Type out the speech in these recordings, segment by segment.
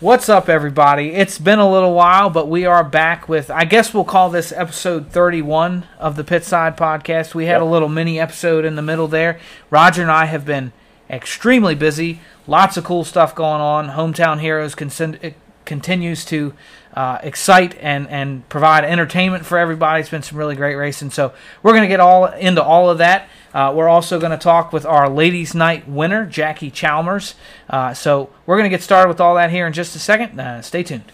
What's up, everybody? It's been a little while, but we are back with, I guess we'll call this episode 31 of the Pitside Podcast. We had Yep. a little mini episode in the middle there. Roger and I have been extremely busy, lots of cool stuff going on. Hometown Heroes con- continues to uh, excite and, and provide entertainment for everybody. It's been some really great racing. So we're going to get all into all of that. Uh, we're also going to talk with our ladies' night winner, Jackie Chalmers. Uh, so we're going to get started with all that here in just a second. Uh, stay tuned.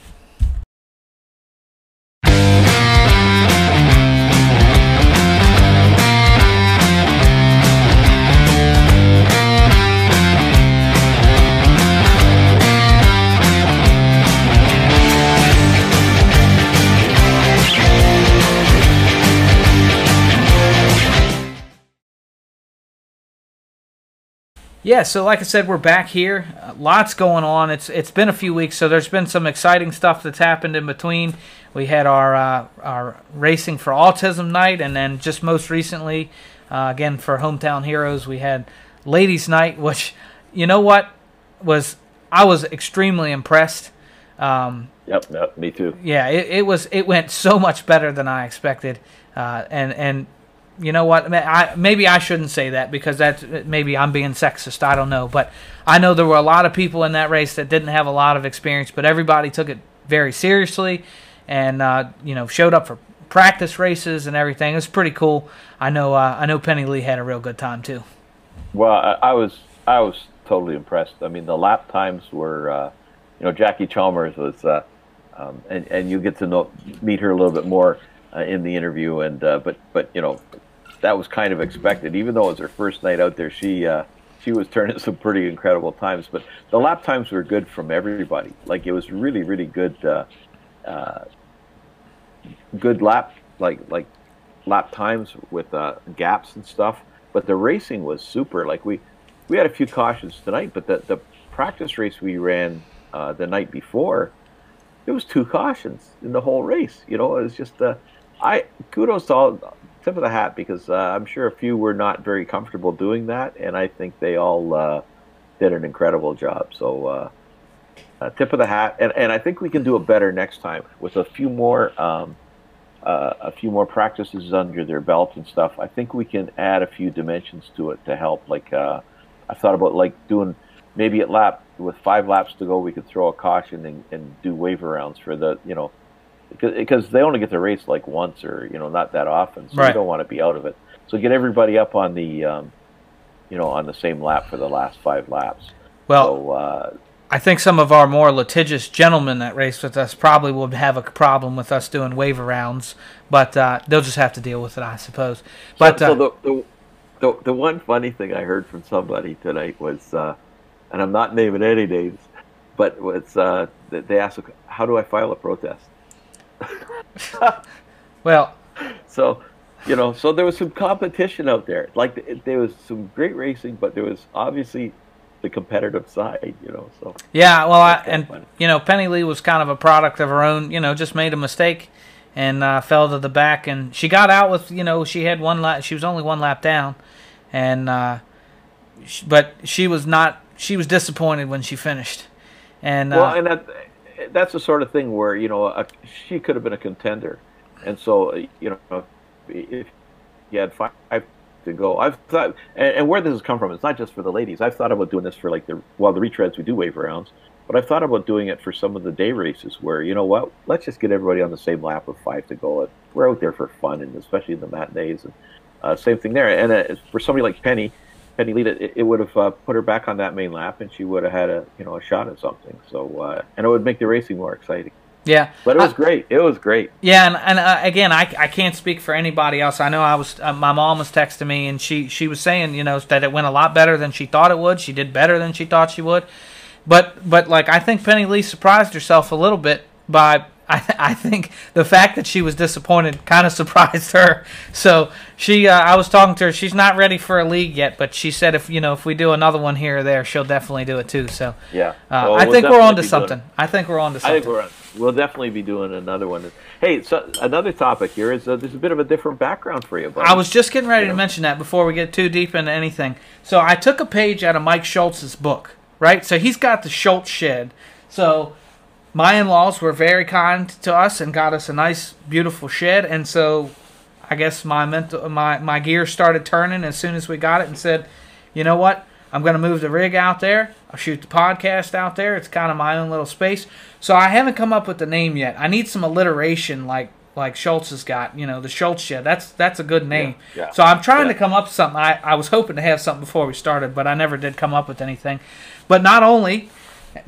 Yeah, so like I said, we're back here. Uh, lots going on. It's it's been a few weeks, so there's been some exciting stuff that's happened in between. We had our uh, our racing for autism night, and then just most recently, uh, again for hometown heroes, we had ladies' night, which you know what was I was extremely impressed. Um, Yep, yep, me too. yeah, it, it was it went so much better than I expected, uh, and and you know what? I, maybe I shouldn't say that because that's maybe I'm being sexist. I don't know, but I know there were a lot of people in that race that didn't have a lot of experience, but everybody took it very seriously, and uh, you know showed up for practice races and everything. It was pretty cool. I know uh, I know Penny Lee had a real good time too. Well, I, I was I was totally impressed. I mean, the lap times were, uh, you know, Jackie Chalmers was, uh, um, and and you get to know meet her a little bit more uh, in the interview, and uh, but but you know, that was kind of expected. Even though it was her first night out there, she uh, she was turning some pretty incredible times. But the lap times were good from everybody. Like it was really really good. Uh, uh, good lap like like lap times with uh, gaps and stuff. But the racing was super. Like we we had a few cautions tonight, but the the practice race we ran uh, the night before, it was two cautions in the whole race. You know, it was just uh, I kudos to all tip of the hat because uh, I'm sure a few were not very comfortable doing that, and I think they all uh, did an incredible job. So. Uh, uh, tip of the hat, and, and I think we can do it better next time with a few more um, uh, a few more practices under their belt and stuff. I think we can add a few dimensions to it to help. Like uh, I thought about like doing maybe at lap with five laps to go, we could throw a caution and, and do wave arounds for the you know because, they only get to race like once or you know not that often, so Right. you don't want to be out of it. So get everybody up on the um, you know on the same lap for the last five laps. Well, so, uh, I think some of our more litigious gentlemen that race with us probably would have a problem with us doing wave arounds, but uh, they'll just have to deal with it, I suppose. But so, uh, the, the, the the one funny thing I heard from somebody tonight was, uh, and I'm not naming any names, but was uh, they asked, "How do I file a protest?" well, So, you know, so there was some competition out there. Like there was some great racing, but there was obviously the competitive side. You know, so Yeah, well, I, and you know, Penny Lee was kind of a product of her own. You know, just made a mistake and uh, fell to the back, and she got out with you know she had one lap. She was only one lap down, and uh, sh- but she was not. She was disappointed when she finished, and uh, well, and that that's the sort of thing where you know a, she could have been a contender, and so you know if you had five to go, I've thought, and, and where this has come from, it's not just for the ladies. I've thought about doing this for like the well, the retreads we do wave rounds, but I've thought about doing it for some of the day races where you know what, let's just get everybody on the same lap with five to go. And We're out there for fun, and especially in the matinees, and uh, same thing there. And uh, for somebody like Penny. Penny Lita, it, it would have uh, put her back on that main lap, and she would have had a you know a shot at something. So uh, and it would make the racing more exciting. yeah, But it was I- great. It was great. Yeah, and, and uh, again, I, I can't speak for anybody else. I know I was uh, my mom was texting me, and she she was saying you know that it went a lot better than she thought it would. She did better than she thought she would, but but like I think Penny Lee surprised herself a little bit by. I, I think the fact that she was disappointed kind of surprised her. So she, uh, I was talking to her. She's not ready for a league yet, but she said if you know if we do another one here or there, she'll definitely do it too. So Yeah. uh, Well, I we'll think we're on to doing something. I think we're on to I something. think we're on. We'll definitely be doing another one. Hey, so another topic here is uh, there's a bit of a different background for you. Buddy. I was just getting ready Yeah. to mention that before we get too deep into anything. So I took a page out of Mike Schultz's book, right? So he's got the Schultz shed. So my in-laws were very kind to us and got us a nice, beautiful shed, and so I guess my mental my my gears started turning as soon as we got it, and said, you know what, I'm going to move the rig out there. I'll shoot the podcast out there. It's kind of my own little space. So I haven't come up with the name yet. I need some alliteration, like like Schultz has got. You know, the Schultz shed. That's that's a good name. Yeah, yeah. So I'm trying Yeah. to come up with something. I I was hoping to have something before we started, but I never did come up with anything. But not only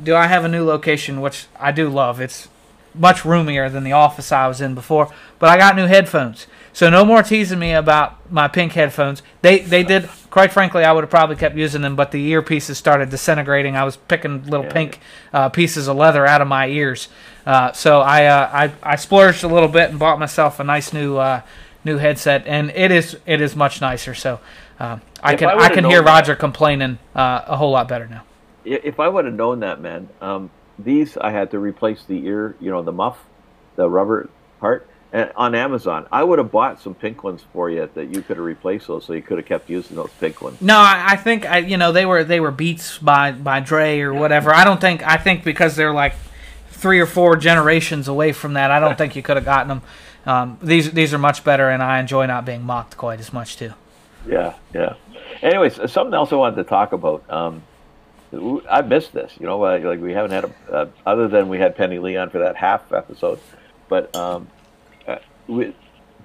do I have a new location, which I do love. It's much roomier than the office I was in before. But I got new headphones, so no more teasing me about my pink headphones. They they did. Quite frankly, I would have probably kept using them, but the earpieces started disintegrating. I was picking little Yeah, pink uh, pieces of leather out of my ears. Uh, so I, uh, I I splurged a little bit and bought myself a nice new uh, new headset, and it is it is much nicer. So uh, I can I I, can hear that- Roger complaining uh, a whole lot better now. If I would have known that, man, um, these I had to replace the ear, you know, the muff, the rubber part, and on Amazon. I would have bought some pink ones for you that you could have replaced those, so you could have kept using those pink ones. No, I, I think I, you know they were they were beats by by Dre or whatever. I don't think I think because they're like three or four generations away from that. I don't think you could have gotten them. Um, these these are much better, and I enjoy not being mocked quite as much too. Yeah, yeah. Anyways, something else I wanted to talk about. Um, I missed this. You know, uh, like we haven't had a other than we had Penny Lee on for that half episode, but um, uh, we,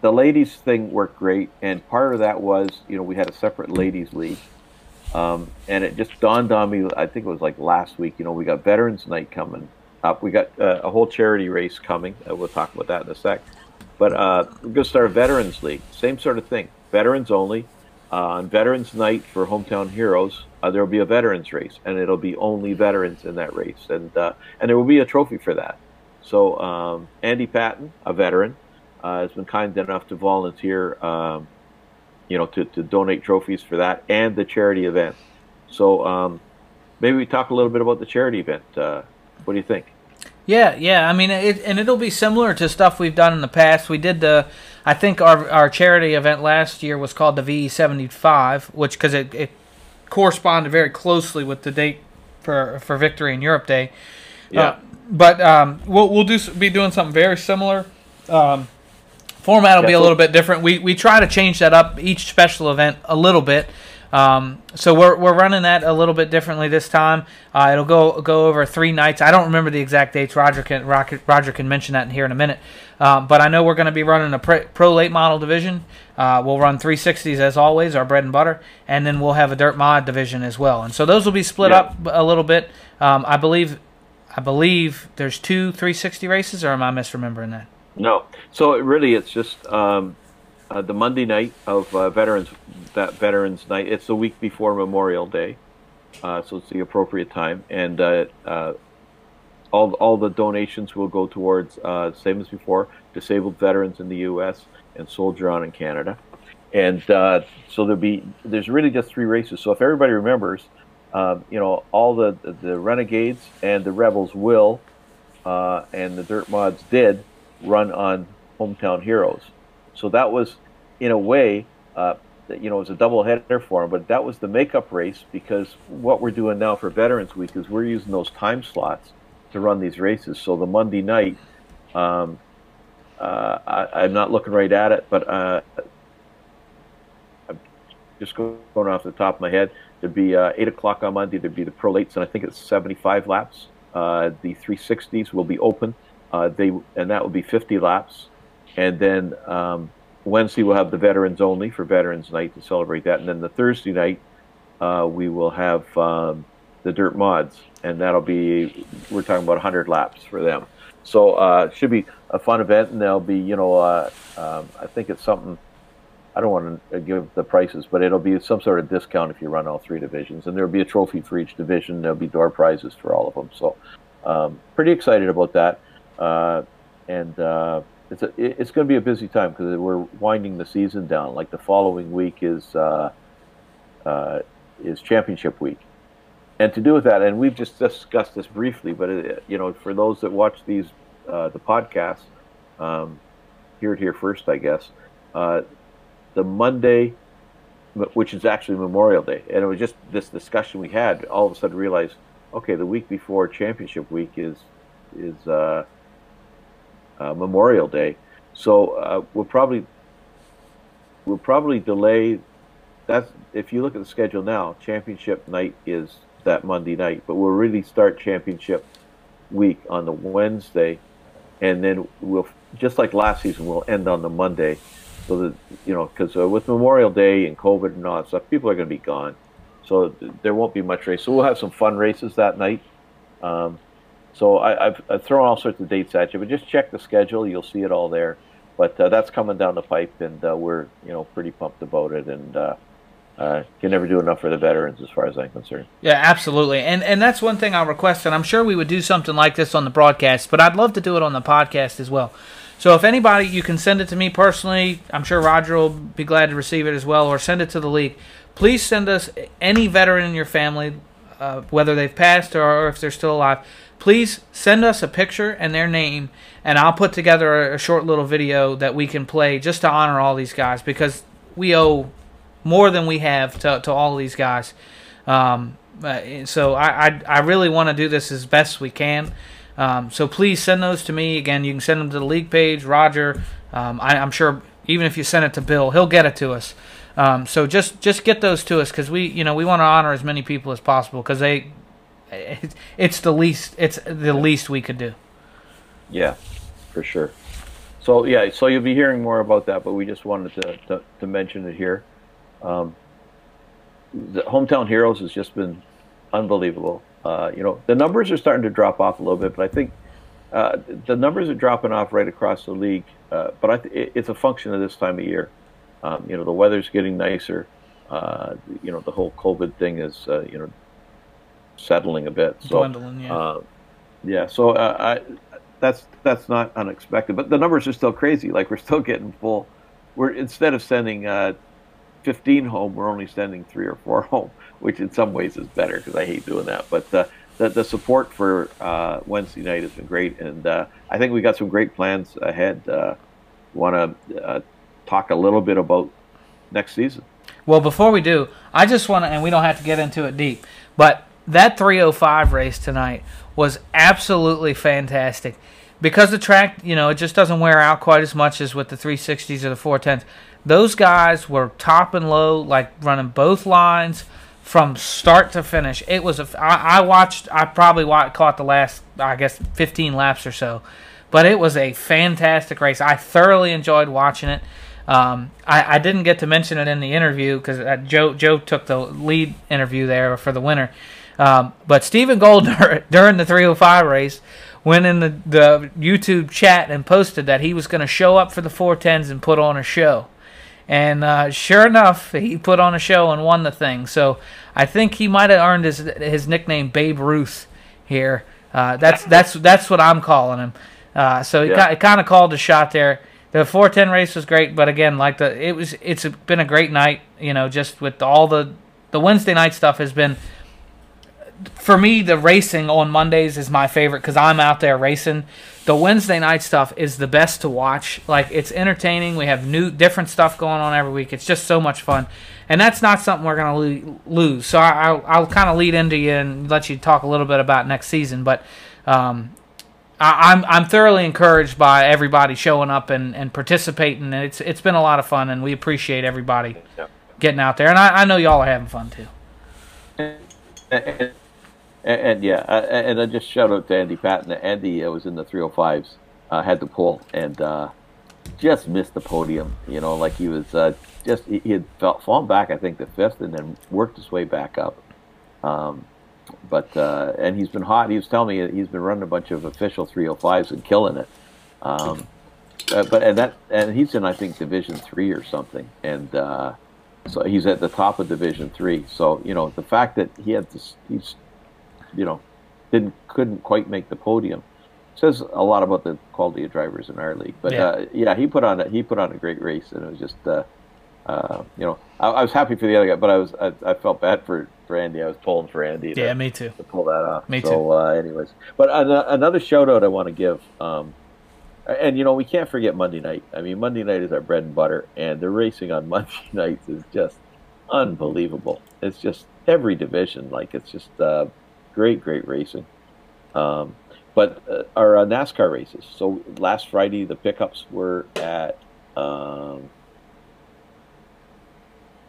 the ladies thing worked great, and part of that was you know we had a separate ladies league, um, and it just dawned on me. I think it was like last week. You know, we got Veterans Night coming up. We got uh, a whole charity race coming. We'll talk about that in a sec. But uh, we're going to start a Veterans League. Same sort of thing. Veterans only. Uh, on Veterans Night for Hometown Heroes, uh, there will be a veterans race, and it'll be only veterans in that race, and uh, and there will be a trophy for that. So um, Andy Patton, a veteran, has been kind enough to volunteer, um, you know, to, to donate trophies for that and the charity event. So um, maybe we talk a little bit about the charity event. What do you think? Yeah, yeah. I mean, it, and it'll be similar to stuff we've done in the past. We did the, I think our our charity event last year was called the VE seventy five, which because it, it corresponded very closely with the date for for Victory in Europe Day. Yeah. Uh, but um, we'll we'll do be doing something very similar. Um, format will be a little bit different. We we try to change that up each special event a little bit. Um, so we're, we're running that a little bit differently this time. Uh, it'll go go over three nights. I don't remember the exact dates. Roger can Roger, Roger can mention that in here in a minute. Um, but I know we're going to be running a pre, pro late model division. Uh, we'll run 360s as always, our bread and butter, and then we'll have a dirt mod division as well. And so those will be split Yeah. up a little bit. Um, I believe I believe there's two 360 races, or am I misremembering that? No. So it really, it's just um, uh, the Monday night of uh, Veterans that Veterans Night. It's the week before Memorial Day, uh, so it's the appropriate time, and uh, uh, all all the donations will go towards uh, same as before disabled veterans in the U.S. and Soldier On in Canada, and so there'll be there's really just three races. So if everybody remembers, um, you know, all the the Renegades and the Rebels will, and the Dirt Mods did run on Hometown Heroes. So that was, in a way, uh, you know, it was a double header for him, But that was the makeup race because what we're doing now for Veterans Week is we're using those time slots to run these races. So the Monday night, um, uh, I, I'm not looking right at it, but uh, I'm just going off the top of my head. There'd be uh, eight o'clock on Monday. There'd be the Pro Lates, and I think it's 75 laps. Uh, the 360s will be open. Uh, they and that will be 50 laps, and then um, Wednesday we'll have the veterans only for Veterans Night to celebrate that, and then the Thursday night uh, we will have um, the dirt mods, and that'll be we're talking about 100 laps for them. So uh, it should be a fun event, and there'll be you know uh, um, I think it's something. I don't want to give the prices, but it'll be some sort of discount if you run all three divisions, and there'll be a trophy for each division. There'll be door prizes for all of them. So, um, pretty excited about that, uh, and uh, it's a, it's going to be a busy time because we're winding the season down. Like the following week is uh, uh, is championship week, and to do with that, and we've just discussed this briefly, but it, you know, for those that watch these uh, the podcasts, um, hear it here first, I guess. Uh, the Monday, which is actually Memorial Day, and it was just this discussion we had. All of a sudden, realized, okay, the week before Championship Week is is uh, uh, Memorial Day, so uh, we'll probably we'll probably delay. That's if you look at the schedule now. Championship night is that Monday night, but we'll really start championship week on the Wednesday, and then we'll just like last season, we'll end on the Monday, so that you know because uh, with Memorial Day and COVID and all that stuff, people are going to be gone, so there won't be much race. So we'll have some fun races that night. Um, so I, have I've thrown all sorts of dates at you, but just check the schedule. You'll see it all there. But uh, that's coming down the pipe, and uh, we're you know pretty pumped about it, and uh, uh, can never do enough for the veterans as far as I'm concerned. Yeah, absolutely, and and that's one thing I'll request, and I'm sure we would do something like this on the broadcast, but I'd love to do it on the podcast as well. So if anybody, you can send it to me personally. I'm sure Roger will be glad to receive it as well, or send it to the league. Please send us any veteran in your family, uh, whether they've passed or, or if they're still alive please send us a picture and their name, and I'll put together a, a short little video that we can play just to honor all these guys because we owe more than we have to, to all these guys. Um, uh, so I, I, I really want to do this as best we can. Um, so please send those to me. Again, you can send them to the league page, Roger. Um, I, am sure even if you send it to Bill, he'll get it to us. Um, so just just get those to us because we you know we want to honor as many people as possible because they it's the least it's the least we could do. Yeah, for sure. So yeah, so you'll be hearing more about that, but we just wanted to to, to mention it here. Um, the hometown heroes has just been unbelievable. Uh, you know, the numbers are starting to drop off a little bit, but I think uh, the numbers are dropping off right across the league. Uh, but th- it's a function of this time of year. Um, you know, the weather's getting nicer. Uh, you know, the whole COVID thing is, uh, you know, settling a bit. So, Dwindling, yeah. Uh, yeah. So uh, I, that's that's not unexpected, but the numbers are still crazy. Like we're still getting full. We're instead of sending uh, 15 home, we're only sending three or four home, which in some ways is better because I hate doing that. But uh, the the support for uh, Wednesday night has been great, and uh, I think we got some great plans ahead. Uh, Want to uh, talk a little bit about next season? Well, before we do, I just want to, and we don't have to get into it deep, but that 305 race tonight was absolutely fantastic because the track, you know, it just doesn't wear out quite as much as with the 360s or the 410s. Those guys were top and low, like running both lines from start to finish. It was a. I, I watched. I probably watched, caught the last, I guess, 15 laps or so, but it was a fantastic race. I thoroughly enjoyed watching it. Um, I, I, didn't get to mention it in the interview because uh, Joe Joe took the lead interview there for the winner. Um, but Stephen Goldner during the 305 race went in the, the YouTube chat and posted that he was going to show up for the 410s and put on a show. And uh, sure enough, he put on a show and won the thing. So I think he might have earned his his nickname Babe Ruth here. Uh, that's that's that's what I'm calling him. Uh, so he yeah. kind of called a shot there. The 410 race was great, but again, like the it was, it's been a great night. You know, just with all the the Wednesday night stuff has been for me, the racing on Mondays is my favorite because I'm out there racing. The Wednesday night stuff is the best to watch. Like it's entertaining. We have new, different stuff going on every week. It's just so much fun, and that's not something we're gonna lo- lose. So I, will I'll kind of lead into you and let you talk a little bit about next season. But um, I, am I'm, I'm thoroughly encouraged by everybody showing up and, and participating, and it's it's been a lot of fun, and we appreciate everybody getting out there. And I, I know y'all are having fun too. And, and yeah, uh, and I just shout out to Andy Patton. Andy uh, was in the 305s, uh, had the pull, and uh, just missed the podium. You know, like he was uh, just he, had fallen back, I think, the fifth, and then worked his way back up. Um, but uh, and he's been hot. He was telling me he's been running a bunch of official 305s and killing it. Um, but and that and he's in I think Division three or something, and so he's at the top of Division three. So you know the fact that he had this, he's you know, didn't couldn't quite make the podium. Says a lot about the quality of drivers in our league. But yeah, uh, yeah he put on a, he put on a great race, and it was just. Uh, uh, you know, I, I, was happy for the other guy, but I was I, I, felt bad for, for Andy. I was pulling for Andy. To, yeah, me too. To pull that off. Me so, too. Uh, anyways, but another shout out I want to give, um, and you know we can't forget Monday night. I mean, Monday night is our bread and butter, and the racing on Monday nights is just unbelievable. It's just every division, like it's just uh, great, great racing. Um, but uh, our uh, NASCAR races. So last Friday, the pickups were at. Um,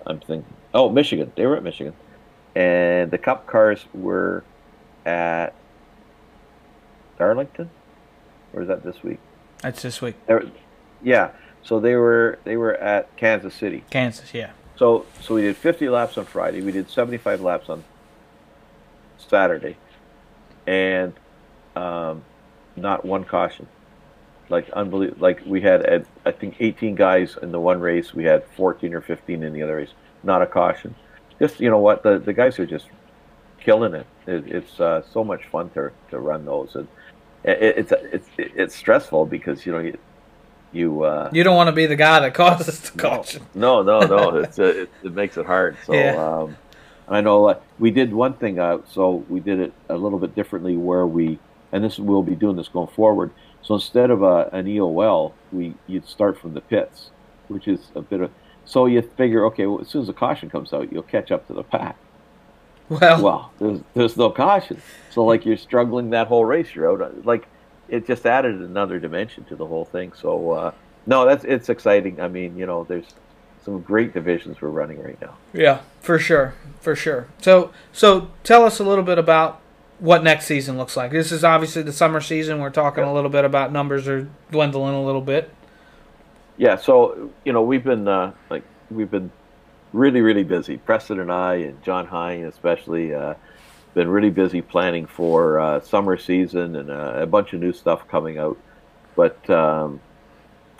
I'm thinking. Oh, Michigan. They were at Michigan, and the Cup cars were at Darlington, or is that this week? That's this week. Yeah. So they were they were at Kansas City. Kansas, yeah. So so we did 50 laps on Friday. We did 75 laps on Saturday, and um, not one caution. Like unbelievable. Like we had, uh, I think, 18 guys in the one race. We had 14 or 15 in the other race. Not a caution. Just you know what the the guys are just killing it. it it's uh, so much fun to to run those, and it, it's it's it's stressful because you know you. You, uh, you don't want to be the guy that causes the caution. No, no, no. no. it's, uh, it, it makes it hard. So yeah. um, I know uh, we did one thing. Uh, so we did it a little bit differently, where we and this we'll be doing this going forward. So instead of a, an EOL, we you'd start from the pits, which is a bit of. So you figure, okay, well, as soon as the caution comes out, you'll catch up to the pack. Well, well, there's, there's no caution. So like you're struggling that whole race. You're out. Like it just added another dimension to the whole thing. So uh, no, that's it's exciting. I mean, you know, there's some great divisions we're running right now. Yeah, for sure, for sure. So so tell us a little bit about what next season looks like. This is obviously the summer season. We're talking a little bit about numbers are dwindling a little bit. Yeah, so you know we've been uh, like we've been really really busy. Preston and I and John Hine especially uh, been really busy planning for uh, summer season and uh, a bunch of new stuff coming out. But um,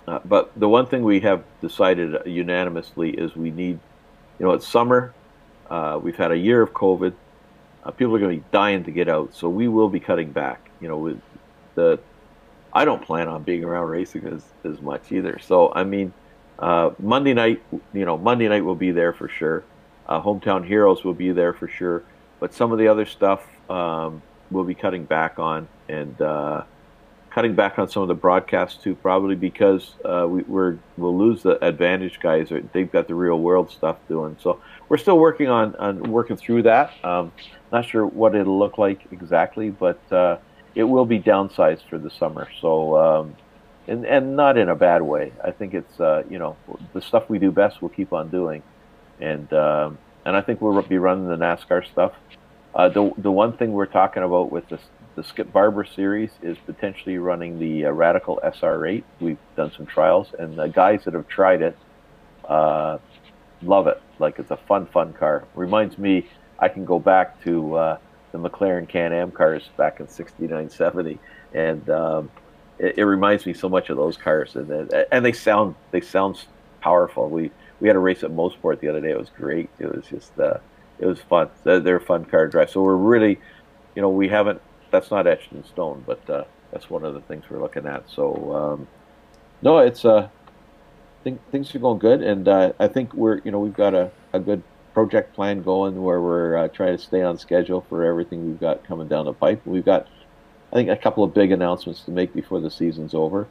uh, but the one thing we have decided unanimously is we need, you know, it's summer. Uh, we've had a year of COVID. Uh, people are going to be dying to get out, so we will be cutting back. You know, with the, I don't plan on being around racing as as much either. So I mean, uh, Monday night, you know, Monday night will be there for sure. Hometown Heroes will be there for sure but some of the other stuff um, we'll be cutting back on and uh, cutting back on some of the broadcasts too, probably because uh, we, are we'll lose the advantage guys. They've got the real world stuff doing. So we're still working on, on working through that. Um, not sure what it'll look like exactly, but uh, it will be downsized for the summer. So. Um, and, and not in a bad way. I think it's uh, you know the stuff we do best we'll keep on doing, and um, and I think we'll be running the NASCAR stuff. Uh, the the one thing we're talking about with the the Skip Barber series is potentially running the uh, Radical SR8. We've done some trials, and the guys that have tried it uh, love it. Like it's a fun, fun car. Reminds me, I can go back to uh, the McLaren Can-Am cars back in '69, '70, and um, it, it, reminds me so much of those cars. And and they sound they sound powerful. We we had a race at Mosport the other day. It was great. It was just uh, it was fun. They're, a fun car to drive. So we're really, you know, we haven't. That's not etched in stone, but uh, that's one of the things we're looking at. So um, no, it's uh, think things are going good, and uh, I think we're you know we've got a, a good project plan going where we're uh, trying to stay on schedule for everything we've got coming down the pipe. We've got I think a couple of big announcements to make before the season's over,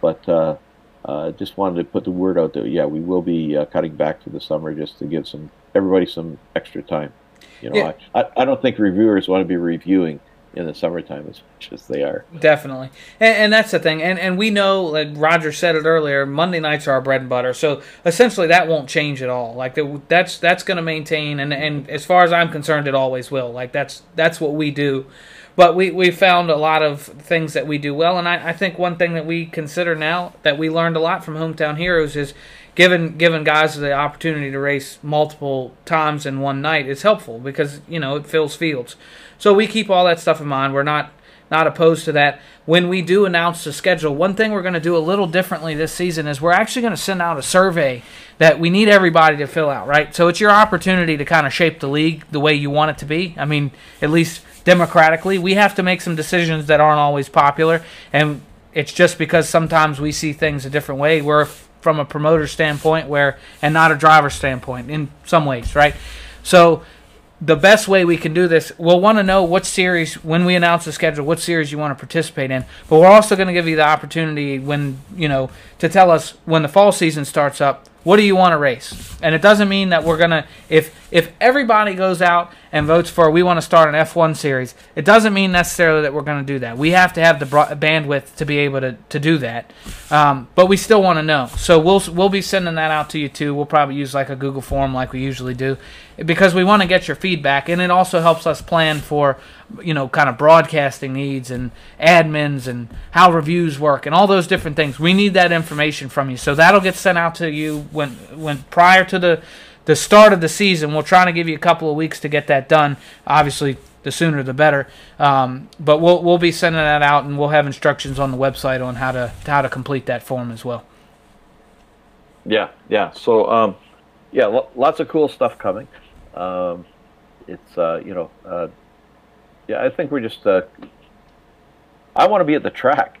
but uh, uh, just wanted to put the word out there. Yeah, we will be uh, cutting back to the summer just to give some everybody some extra time. You know, yeah. I, I don't think reviewers want to be reviewing in the summertime as much as they are. Definitely, and, and, that's the thing. And and we know, like Roger said it earlier, Monday nights are our bread and butter. So essentially, that won't change at all. Like that's that's going to maintain, and and as far as I'm concerned, it always will. Like that's that's what we do. But we, we found a lot of things that we do well, and I, I think one thing that we consider now that we learned a lot from Hometown Heroes is giving giving guys the opportunity to race multiple times in one night is helpful because you know it fills fields. So we keep all that stuff in mind. We're not not opposed to that. When we do announce the schedule, one thing we're going to do a little differently this season is we're actually going to send out a survey that we need everybody to fill out, right? So it's your opportunity to kind of shape the league the way you want it to be. I mean, at least democratically. We have to make some decisions that aren't always popular, and it's just because sometimes we see things a different way. We're from a promoter standpoint, where and not a driver standpoint in some ways, right? So the best way we can do this, we'll want to know what series, when we announce the schedule, what series you want to participate in. But we're also going to give you the opportunity when, you know, to tell us when the fall season starts up, what do you want to race? And it doesn't mean that we're going to, if if everybody goes out and votes for we want to start an F1 series, it doesn't mean necessarily that we're going to do that. We have to have the bandwidth to be able to, to do that. Um, but we still want to know. So we'll we'll be sending that out to you too. We'll probably use like a Google form like we usually do because we want to get your feedback and it also helps us plan for you know kind of broadcasting needs and admins and how reviews work and all those different things. We need that information from you. So that'll get sent out to you when when prior to the the start of the season. We'll try to give you a couple of weeks to get that done. Obviously, the sooner the better. Um, but we'll we'll be sending that out, and we'll have instructions on the website on how to how to complete that form as well. Yeah, yeah. So, um, yeah, lo- lots of cool stuff coming. Um, it's uh, you know, uh, yeah. I think we're just. Uh, I want to be at the track,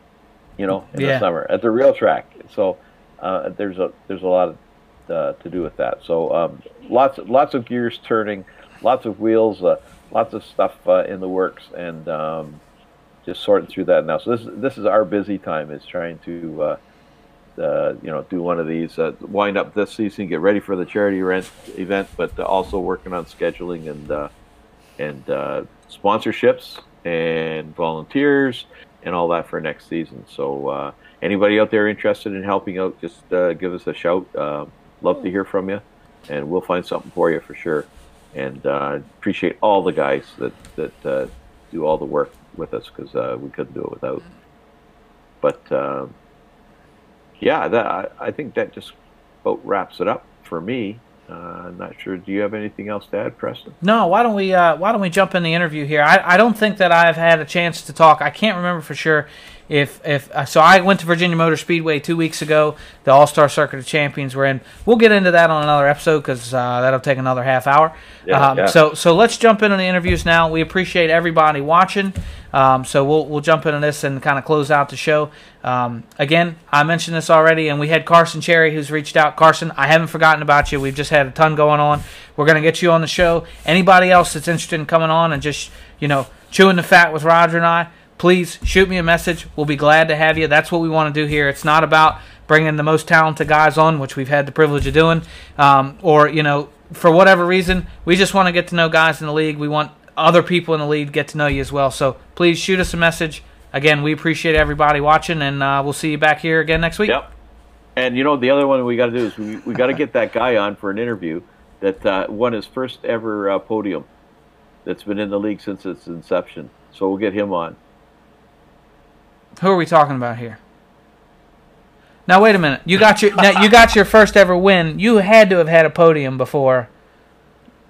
you know, in Yeah. the summer at the real track. So uh, there's a there's a lot of, uh, to do with that. So um, lots lots of gears turning, lots of wheels, uh, lots of stuff uh, in the works, and um, just sorting through that now. So this this is our busy time is trying to. Uh, uh, you know, do one of these, uh, wind up this season, get ready for the charity rent event, but also working on scheduling and and sponsorships and volunteers and all that for next season. So anybody out there interested in helping out, just give us a shout. Love to hear from you, and we'll find something for you for sure. And uh, appreciate all the guys that that uh, do all the work with us because uh, we couldn't do it without. But um, yeah, that I, I think that just about wraps it up for me. Uh, I'm not sure. Do you have anything else to add, Preston? No, why don't we uh, why don't we jump in the interview here? I, I don't think that I've had a chance to talk. I can't remember for sure if if uh, so. I went to Virginia Motor Speedway two weeks ago. The All Star Circuit of Champions were in. We'll get into that on another episode because uh, that'll take another half hour. Yeah, um, yeah. So so let's jump into the interviews now. We appreciate everybody watching. Um, so we'll we'll jump into this and kind of close out the show. Um, again, I mentioned this already, and we had Carson Cherry who's reached out. Carson, I haven't forgotten about you. We've just had a ton going on. We're gonna get you on the show. Anybody else that's interested in coming on and just you know chewing the fat with Roger and I, please shoot me a message. We'll be glad to have you. That's what we want to do here. It's not about bringing the most talented guys on, which we've had the privilege of doing, um, or you know for whatever reason, we just want to get to know guys in the league. We want other people in the league get to know you as well. So please shoot us a message. Again, we appreciate everybody watching, and uh, we'll see you back here again next week. Yep. And you know the other one we got to do is we, we got to get that guy on for an interview that uh, won his first ever uh, podium. That's been in the league since its inception. So we'll get him on. Who are we talking about here? Now wait a minute. You got your now, you got your first ever win. You had to have had a podium before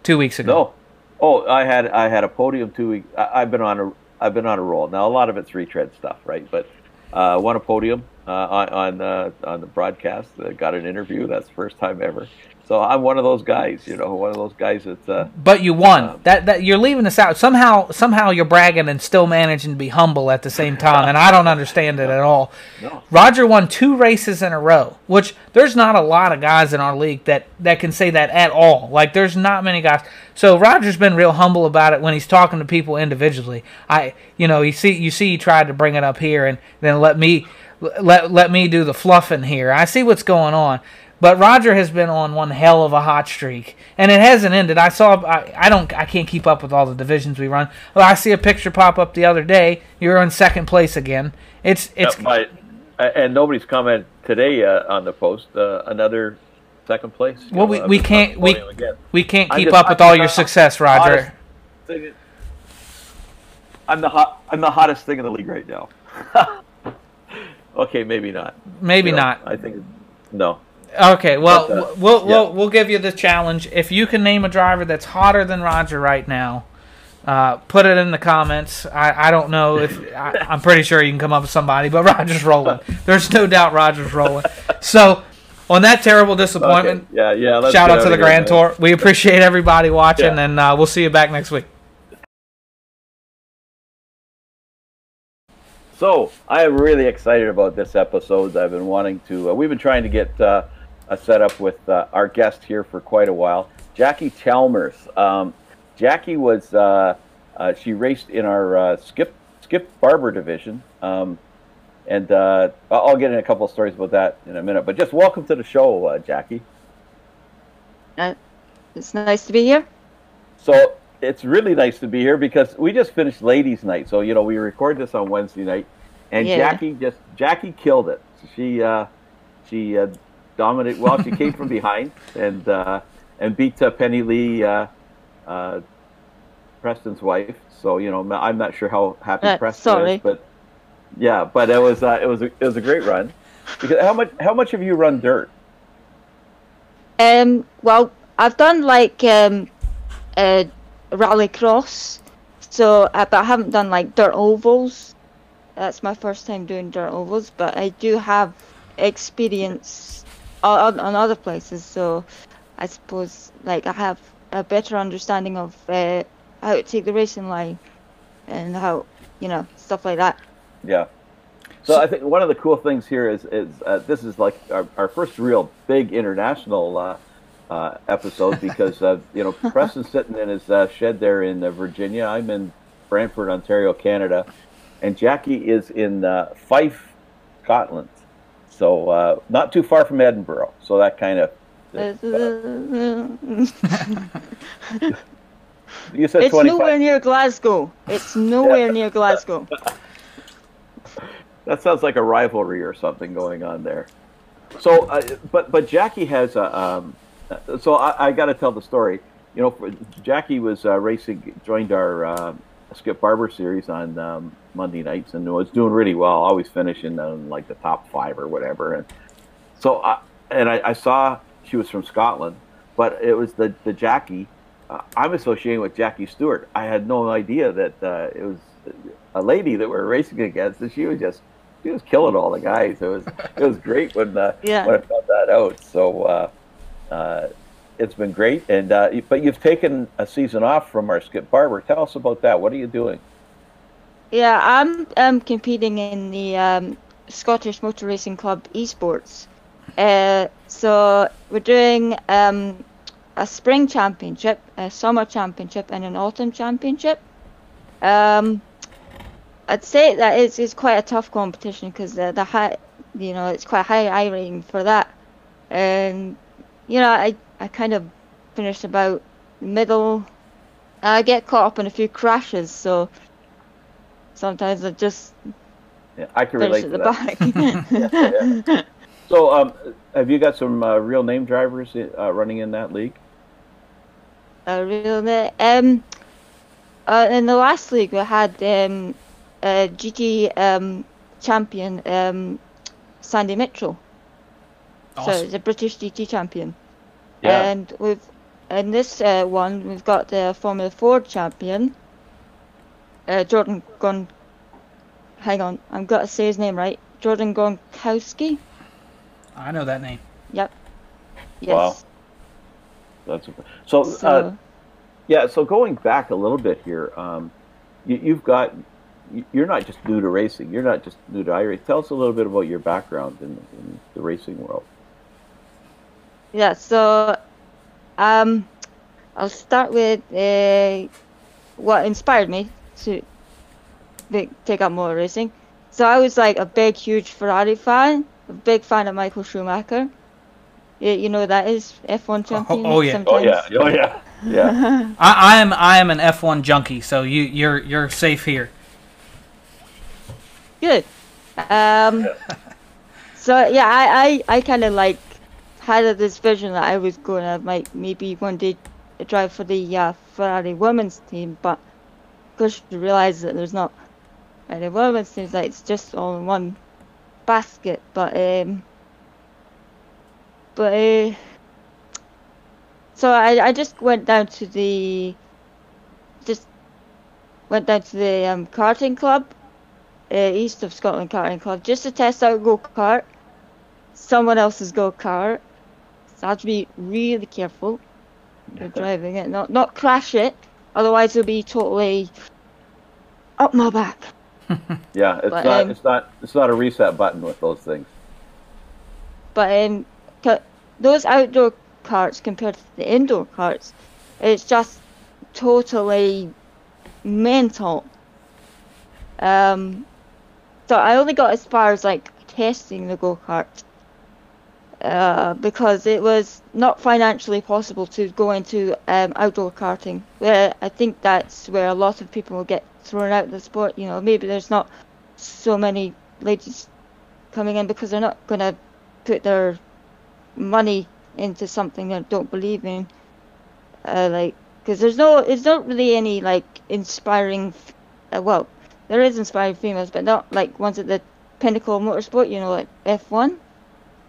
two weeks ago. No. Oh, I had I had a podium two weeks. I, I've been on a I've been on a roll. Now a lot of it's retread stuff, right? But uh, won a podium uh, on on, uh, on the broadcast. Uh, got an interview. That's the first time ever. So I'm one of those guys, you know, one of those guys that's. Uh, But you won. Um, that that you're leaving us out. Somehow somehow you're bragging and still managing to be humble at the same time, and I don't understand it at all. No. Roger won two races in a row, which there's not a lot of guys in our league that that can say that at all. Like there's not many guys. So Roger's been real humble about it when he's talking to people individually. I you know, you see you see he tried to bring it up here and then let me let let me do the fluffing here. I see what's going on. But Roger has been on one hell of a hot streak, and it hasn't ended. I saw. I, I don't. I can't keep up with all the divisions we run. Well, I see a picture pop up the other day. You're in second place again. It's it's. uh, my, and nobody's commented today uh, on the post. Uh, another second place. Well, know, we- we can't- we- again. we can't keep just- up with I'm all your success, Roger. I'm the hot. I'm the hottest thing in the league right now. okay, maybe not. Maybe You know, not. I think no. Okay, well, But, uh, we'll, yeah. we'll we'll give you the challenge. If you can name a driver that's hotter than Roger right now, uh, put it in the comments. I, I don't know if I, I'm pretty sure you can come up with somebody, but Roger's rolling. There's no doubt Roger's rolling. So, on that terrible disappointment, Okay. Yeah, yeah. shout out to the Grand man. Tour. We appreciate everybody watching, Yeah. and uh, we'll see you back next week. So I am really excited about this episode. I've been wanting to. Uh, we've been trying to get uh, a setup with uh, our guest here for quite a while, Jackie Chalmers. Um, Jackie was uh, uh, she raced in our uh, Skip Skip Barber division, um, and uh, I'll get in a couple of stories about that in a minute. But just welcome to the show, uh, Jackie. It's nice to be here. So it's really nice to be here because we just finished ladies' night. So you know we record this on Wednesday night, and Yeah. Jackie just Jackie killed it. She uh, she dominated. Well, she came from behind and uh, and beat uh, Penny Lee, uh, uh, Preston's wife. So you know I'm not sure how happy Uh, Preston sorry. is, but yeah, but it was uh, it was a, it was a great run. Because how much how much have you run dirt? Um, well, I've done like um, uh, rallycross, so uh, but I haven't done like dirt ovals. That's my first time doing dirt ovals, but I do have experience on, on other places, so I suppose like I have a better understanding of uh, how to take the racing line and how you know stuff like that. Yeah. So I think one of the cool things here is is uh, this is like our, our first real big international uh, uh, episode because uh, you know Preston's sitting in his uh, shed there in uh, Virginia. I'm in Brantford, Ontario, Canada, and Jackie is in uh, Fife, Scotland. So uh, not too far from Edinburgh. So that kind of you said it's 25. nowhere near Glasgow. It's nowhere near Glasgow. That sounds like a rivalry or something going on there. So, uh, but but Jackie has a. Um, uh, so I, I got to tell the story. You know, for, Jackie was uh, racing, joined our uh, Skip Barber series on um, Monday nights, and was doing really well. Always finishing in like the top five or whatever. And so, I, and I, I saw she was from Scotland, but it was the the Jackie. Uh, I'm associating with Jackie Stewart. I had no idea that uh, it was a lady that we're racing against, and she was just she was killing all the guys. It was it was great when uh, Yeah. when I found that out. So uh, uh, it's been great. And uh, but you've taken a season off from our Skip Barber. Tell us about that. What are you doing? Yeah, I'm um, competing in the um, Scottish Motor Racing Club esports. Uh, so we're doing um, a spring championship, a summer championship, and an autumn championship. Um, I'd say that it's, it's quite a tough competition because the, the high, you know, it's quite high iRating for that. And you know, I I kind of finished about middle. I get caught up in a few crashes, so sometimes I just Yeah, I can relate at to the that. back. So um, have you got some uh, real name drivers uh, running in that league? A real bit. Um, uh, in the last league we had um, a GT um, champion um, Sandy Mitchell. So Awesome. he's a British GT champion. Yeah. And we've in this uh, one we've got the Formula Ford champion, uh, Jordan Gon. Hang on, I've got to say his name right. Jordan Gronkowski. I know that name. Yep. Yes. Wow. That's so. So, Uh, yeah. So going back a little bit here, um, you, you've got. you- You're not just new to racing. You're not just new to iRace. Tell us a little bit about your background in, in the racing world. Yeah, so um, I'll start with uh, what inspired me to be, take up motor racing. So I was like a big, huge Ferrari fan, a big fan of Michael Schumacher. You, you know that is F1 champion. oh, yeah. Oh yeah. Oh yeah. Yeah. I, I am I am an F1 junkie, so you you're you're safe here. Good. Um, so yeah, I, I, I kind of like had this vision that I was going to maybe one day drive for the uh, Ferrari women's team, but of course you realize that there's not any women's teams. Like it's just all in one basket. But um, but uh, so I I just went down to the just went down to the um, karting club uh, east of Scotland Karting Club just to test out go kart, someone else's go kart. So I have to be really careful with driving it, not not crash it, otherwise it'll be totally up my back. Yeah. It's But, not. um, it's not. It's not a reset button with those things. But um, those outdoor carts compared to the indoor carts, it's just totally mental. Um, so I only got as far as like testing the go kart. Uh, because it was not financially possible to go into um, outdoor karting. Where I think that's where a lot of people will get thrown out of the sport. You know, maybe there's not so many ladies coming in because they're not going to put their money into something they don't believe in. Uh, like, because there's no, there's not really any like inspiring. Uh, well, there is inspiring females, but not like ones at the pinnacle of motorsport. You know, like F1.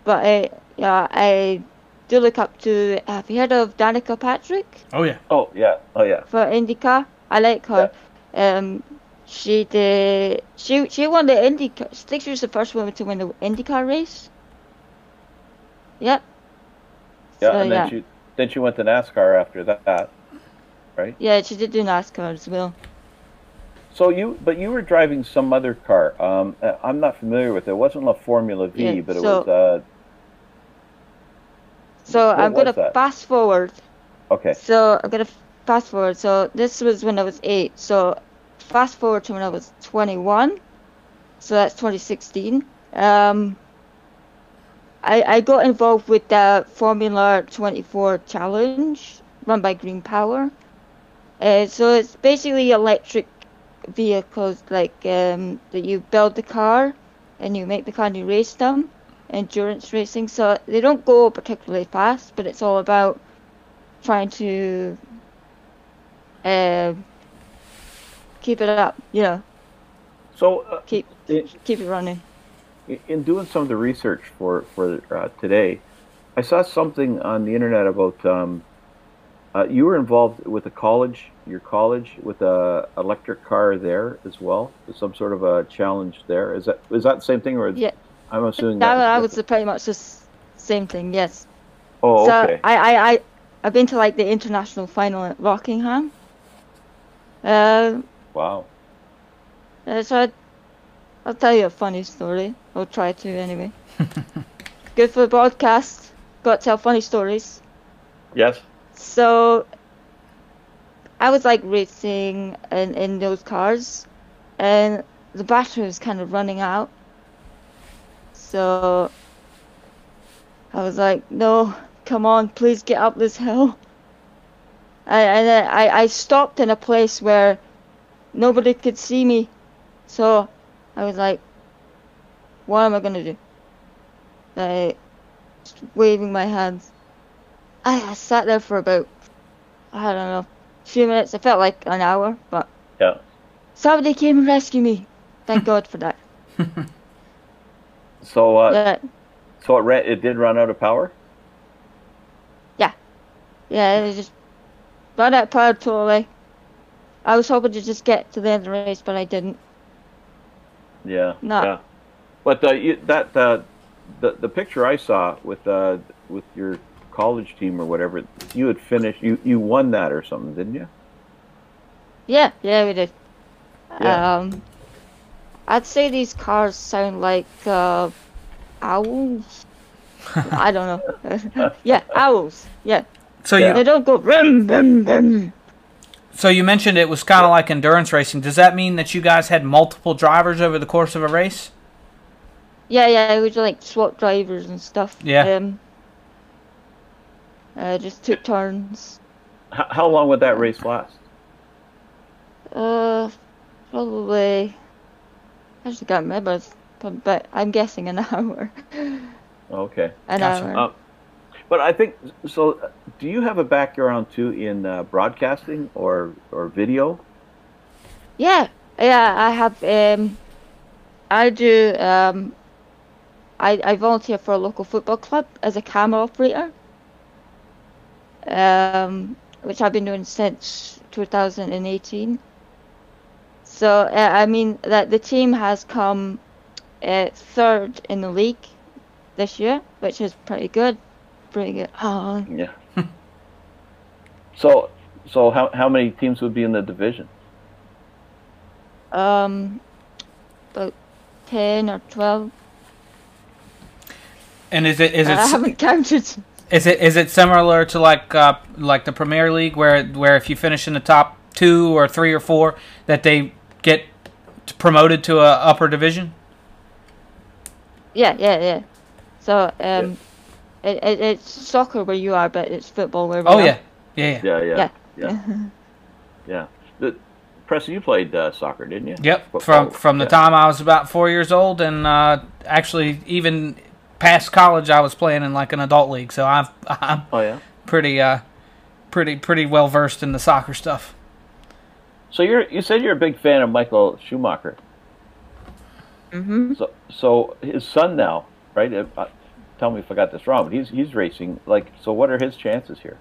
But I, yeah, I do look up to. Have you heard of Danica Patrick Oh yeah. Oh yeah. Oh yeah. for IndyCar? I like her. Um, she did. She she won the IndyCar. I think she was the first woman to win the IndyCar race. Yep. Yeah. So, and then yeah. she then she went to NASCAR after that. Right? Yeah, she did do NASCAR as well. So you, but you were driving some other car. Um, I'm not familiar with it. It wasn't La Formula V, Yeah, but it so- was. Uh, So What I'm gonna that? fast forward. okay. So I'm gonna fast forward. So this was when I was eight. So fast forward to when I was 21. So that's 2016. Um, I I got involved with the Formula 24 challenge run by Greenpower. Uh, so it's basically electric vehicles like um, that you build the car and you make the car and you race them. Endurance racing. So they don't go particularly fast, but it's all about trying to uh, keep it up, you know, So uh, keep in, keep it running. in doing some of the research for for uh, today, I saw something on the internet about um, uh, you were involved with a college, your college, with a electric car there as well. Some sort of a challenge there. Is that is that the same thing, or Yeah. I'm assuming That, was was pretty much the same thing, yes. Oh, so okay. I, I, I, I've been to like the international final at Rockingham. Uh, wow. uh, so I, I'll tell you a funny story. I'll try to anyway. Good for the broadcast. Got to tell funny stories. Yes. So I was like racing in, in those cars and the battery was kind of running out. So I was like, no, come on, please get up this hill. And, and I, I stopped in a place where nobody could see me. So I was like, what am I going to do? Like, just waving my hands. I, I sat there for about, I don't know, a few minutes. It felt like an hour, but Yeah. somebody came and rescued me. Thank God for that. So uh, Yeah, so it ran, it did run out of power. yeah, yeah, it just ran out of power totally. I was hoping to just get to the end of the race, but I didn't. Yeah. No. Yeah. But uh, you, that uh, the the picture I saw with uh, with your college team or whatever, you had finished. You you won that or something, didn't you? Yeah, yeah, we did. Yeah. Um, I'd say these cars sound like uh, owls. I don't know. yeah, owls. Yeah, So Yeah. you they don't go so you mentioned it was kind of like endurance racing. Does that mean that you guys had multiple drivers over the course of a race? Yeah, yeah, we would like swap drivers and stuff. Yeah. Um, uh, just took turns. How, how long would that race last? Uh, probably. I just can't remember, but, but I'm guessing an hour. Okay. An Gotcha. hour. Um, but I think so. uh, Do you have a background too in uh, broadcasting or or video? Yeah, yeah, I have. Um, I do. Um, I I volunteer for a local football club as a camera operator. Um, which I've been doing since 2018. So uh, I mean that the team has come uh, third in the league this year, which is pretty good. Pretty good. Oh, Yeah. so so how how many teams would be in the division? um, about ten or twelve. And is it is it I haven't counted. Is it is it similar to like uh, like the Premier League where where if you finish in the top two or three or four that they get promoted to a upper division? Yeah, yeah, yeah. So, um, it, it, it's soccer where you are, but it's football where we Oh are. yeah, yeah, yeah. Yeah, yeah, Yeah. yeah, yeah. The, Preston, you played uh, soccer, didn't you? Yep. Football. From from the Yeah. time I was about four years old, and uh, actually even past college, I was playing in like an adult league. So I've, I'm Oh yeah. pretty uh, pretty pretty well versed in the soccer stuff. So you're you said you're a big fan of Michael Schumacher. hmm So so his son now, right? If, uh, tell me if I got this wrong, but he's he's racing. Like, so what are his chances here?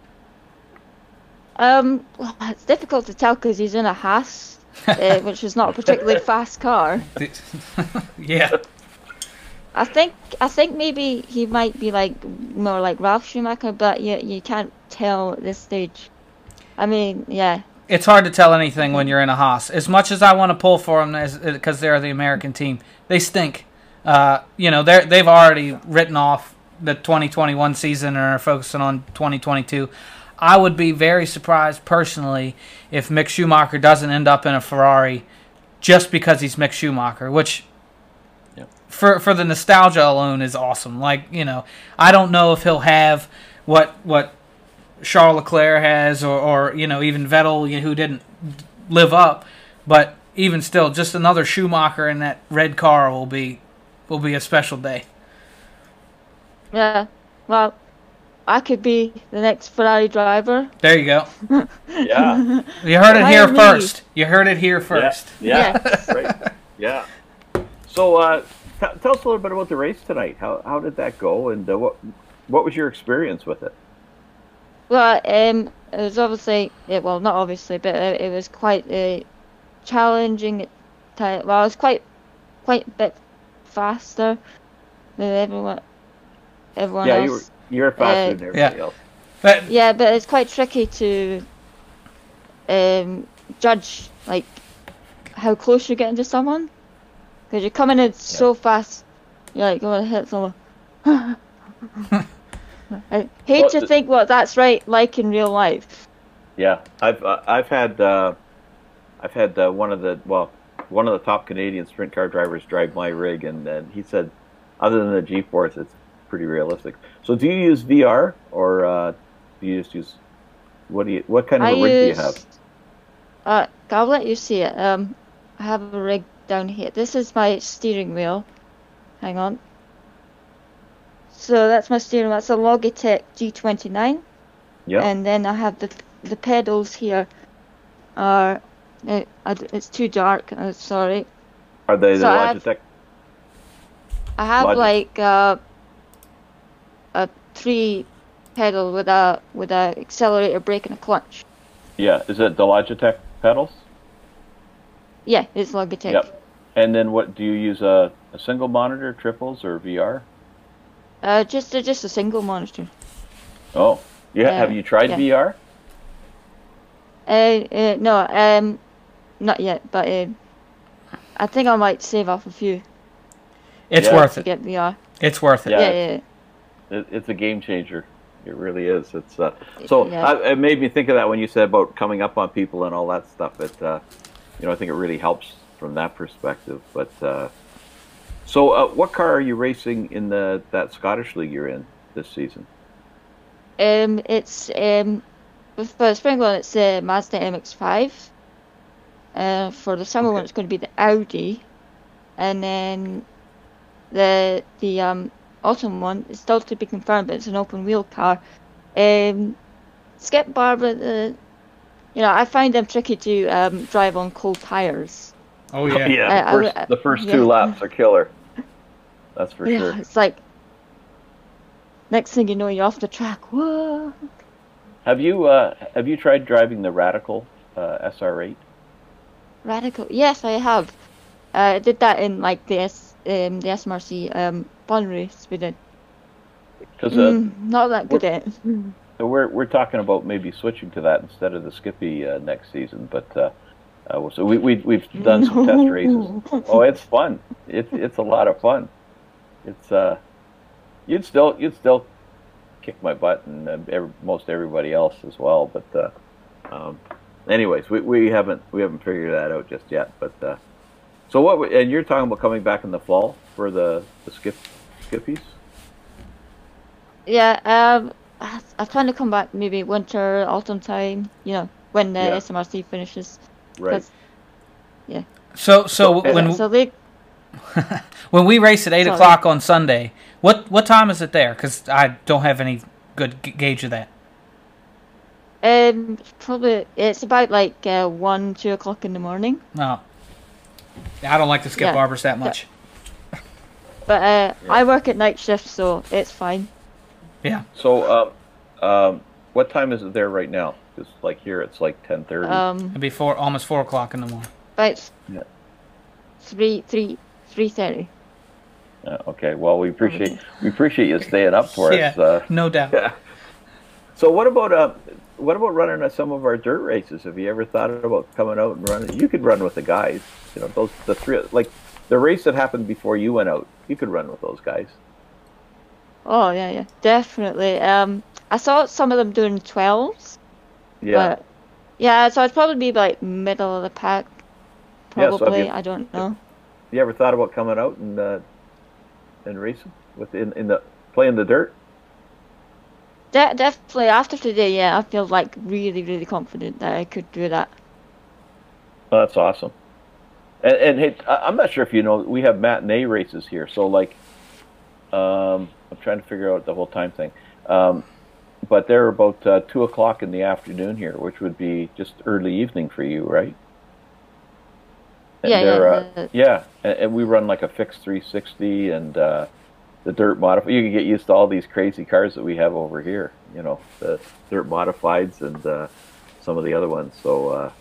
Um, well, it's difficult to tell because he's in a Haas, uh, which is not a particularly fast car. yeah. I think I think maybe he might be like more like Ralf Schumacher, but you you can't tell at this stage. I mean, yeah, It's hard to tell anything when you're in a Haas. As much as I want to pull for them, because they're the American team, they stink. Uh, you know, they they've already written off the 2021 season and are focusing on 2022. I would be very surprised personally if Mick Schumacher doesn't end up in a Ferrari just because he's Mick Schumacher, which Yep. for for the nostalgia alone is awesome. Like you know, I don't know if he'll have what what Charles Leclerc has, or, or you know even Vettel, you know, who didn't live up. But even still, just another Schumacher in that red car will be will be a special day. yeah. Well, I could be the next Ferrari driver. There you go. Yeah. You heard it here first. You heard it here first. Yeah. Yes. right. Yeah. So uh, t- tell us a little bit about the race tonight. How how did that go, and uh, what what was your experience with it? Well, um, it was obviously, yeah, well, not obviously, but uh, it was quite uh, challenging. At ti- well, I was quite, quite a bit faster than everyone, everyone yeah, else. you were you're faster Uh, than everybody Yeah. else. But Yeah, but it's quite tricky to um, judge like how close you're getting to someone because you're coming in so fast. You're like going to hit someone. I hate Well, to think what that's right like in real life. Yeah, I've uh, I've had uh, I've had uh, one of the well one of the top Canadian sprint car drivers drive my rig, and, and he said, other than the G-force, it's pretty realistic. So, do you use VR or uh, do you just use what do you what kind of I a rig do you have? Uh, I'll let you see it. Um, I have a rig down here. This is my steering wheel. Hang on. So that's my steering wheel. That's a Logitech G29. Yeah, And then I have the the pedals here. Are uh, I d- it's too dark. Uh, sorry. are they the so have- Logitech? I have like uh, a three pedal with a with a accelerator, brake, and a clutch. Yeah, is it the Logitech pedals? Yeah, it's Logitech. Yep. And then what do you use a, a single monitor, triples, or VR? Uh, just uh, just a single monitor. Oh, yeah. Yeah, have you tried yeah. VR? Uh, uh, no, um, not yet, but um, I think I might save off a few it's Yeah. worth to it. get VR. It's worth it. Yeah. Yeah, yeah. yeah. It, it's a game changer. It really is. It's uh, so Yeah. I, it made me think of that when you said about coming up on people and all that stuff. It uh, you know I think it really helps from that perspective. But uh, so uh, what car are you racing in the that Scottish league you're in this season? Um, it's um, with the spring one, it's the Mazda MX-5. Uh, for the summer one, it's going to be the Audi, and then the the um autumn one is still to be confirmed, but it's an open wheel car. Um, Skip Barber, the you know, I find them tricky to um drive on cold tires. Oh yeah. yeah, I- the I first, would- the first yeah. two laps are killer. That's for yeah, sure. it's like next thing you know, you're off the track. Whoa. Have you uh, have you tried driving the Radical uh, SR8? Radical. Yes, I have. Uh, I did that in like the S, um, the SMRC um, fun race we did. Because uh, Mm, not that good at it. So we're we're talking about maybe switching to that instead of the Skippy uh, next season. But uh, uh, so we, we we've done some test races. Oh, it's fun. It's it's a lot of fun. It's uh, you'd still you'd still kick my butt and uh, every, most everybody else as well. But uh, um, anyways, we, we haven't we haven't figured that out just yet. But uh, so what? we- And you're talking about coming back in the fall for the the skip skippies. Yeah, um, I, I plan to come back maybe winter, autumn time. You know, when the Yeah. SMRC finishes. Right. 'Cause- So so So- when so they when we race at eight Sorry. o'clock on Sunday, what what time is it there? Because I don't have any good g- gauge of that. um probably it's about like uh, one, two o'clock in the morning. No, I don't like to skip Yeah. arbors that much. But uh, I work at night shift, so it's fine. Yeah. So, um, um, what time is it there right now? Because like here, it's like ten thirty. Um, It'd be four almost four o'clock in the morning. about Yeah. three, three, three thirty. Uh, okay. Well, we appreciate we appreciate you staying up for Yeah. us. Uh, No doubt. yeah. So what about uh, what about running at some of our dirt races? Have you ever thought about coming out and running? You could run with the guys. You know, those the three like the race that happened before you went out. You could run with those guys. Oh yeah, yeah, definitely. Um, I saw some of them doing twelves. Yeah. But yeah, so I'd probably be like middle of the pack. Yeah, so have Probably. you- I don't know. You ever thought about coming out and uh, and racing with in, in the playing the dirt? De- definitely after today, yeah, I feel like really, really confident that I could do that. Oh, that's awesome. And, and hey, I'm not sure if you know, we have matinee races here. So like, um, I'm trying to figure out the whole time thing. Um, but they're about uh, two o'clock in the afternoon here, which would be just early evening for you, right? And Yeah, yeah, they're, uh, the- yeah. And, and we run like a fixed 360 and uh, the dirt modified. You can get used to all these crazy cars that we have over here. You know, the dirt modifieds and uh, some of the other ones. So uh,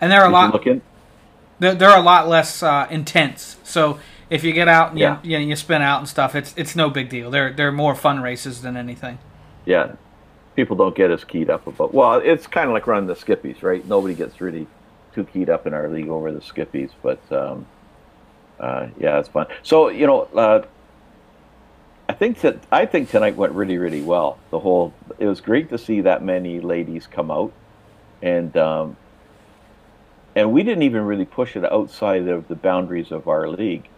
And they're a you should lot look in. they're, they're a lot less uh, intense. So if you get out and you, Yeah. you, you spin out and stuff, it's it's no big deal. They're they're more fun races than anything. yeah, people don't get as keyed up about. Well, it's kind of like running the skippies, right? Nobody gets really too keyed up in our league over the skippies, but um, uh, yeah, it's fun. So you know, uh, I think that I think tonight went really, really well. The whole it was great to see that many ladies come out, and um, and we didn't even really push it outside of the boundaries of our league.